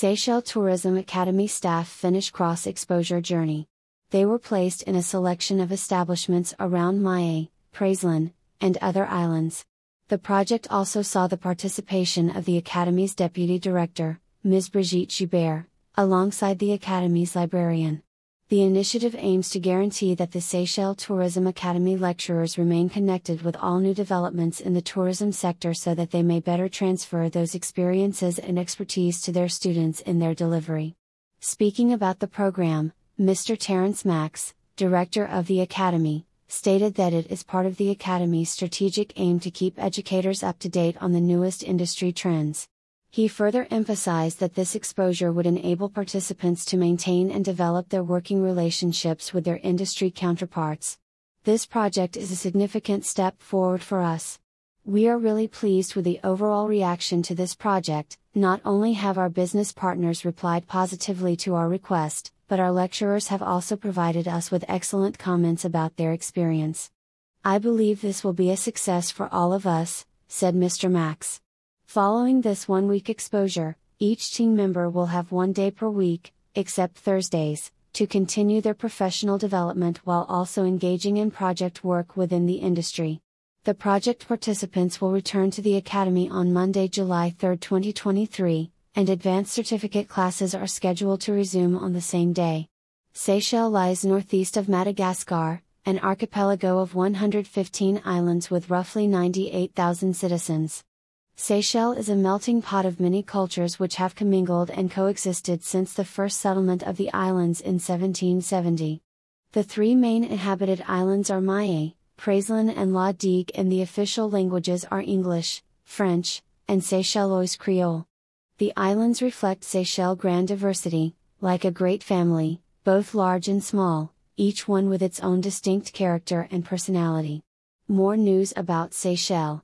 Seychelles Tourism Academy staff finished cross exposure journey. They were placed in a selection of establishments around Mahé, Praslin, and other islands. The project also saw the participation of the Academy's Deputy Director, Ms. Brigitte Joubert, alongside the Academy's librarian. The initiative aims to guarantee that the Seychelles Tourism Academy lecturers remain connected with all new developments in the tourism sector so that they may better transfer those experiences and expertise to their students in their delivery. Speaking about the program, Mr. Terence Max, director of the Academy, stated that it is part of the Academy's strategic aim to keep educators up to date on the newest industry trends. He further emphasized that this exposure would enable participants to maintain and develop their working relationships with their industry counterparts. This project is a significant step forward for us. We are really pleased with the overall reaction to this project. Not only have our business partners replied positively to our request, but our lecturers have also provided us with excellent comments about their experience. I believe this will be a success for all of us, said Mr. Max. Following this one week exposure, each team member will have one day per week, except Thursdays, to continue their professional development while also engaging in project work within the industry. The project participants will return to the Academy on Monday, July 3, 2023, and advanced certificate classes are scheduled to resume on the same day. Seychelles lies northeast of Madagascar, an archipelago of 115 islands with roughly 98,000 citizens. Seychelles is a melting pot of many cultures which have commingled and coexisted since the first settlement of the islands in 1770. The three main inhabited islands are Mahé, Praslin and La Digue and the official languages are English, French, and Seychellois Creole. The islands reflect Seychelles' grand diversity, like a great family, both large and small, each one with its own distinct character and personality. More news about Seychelles.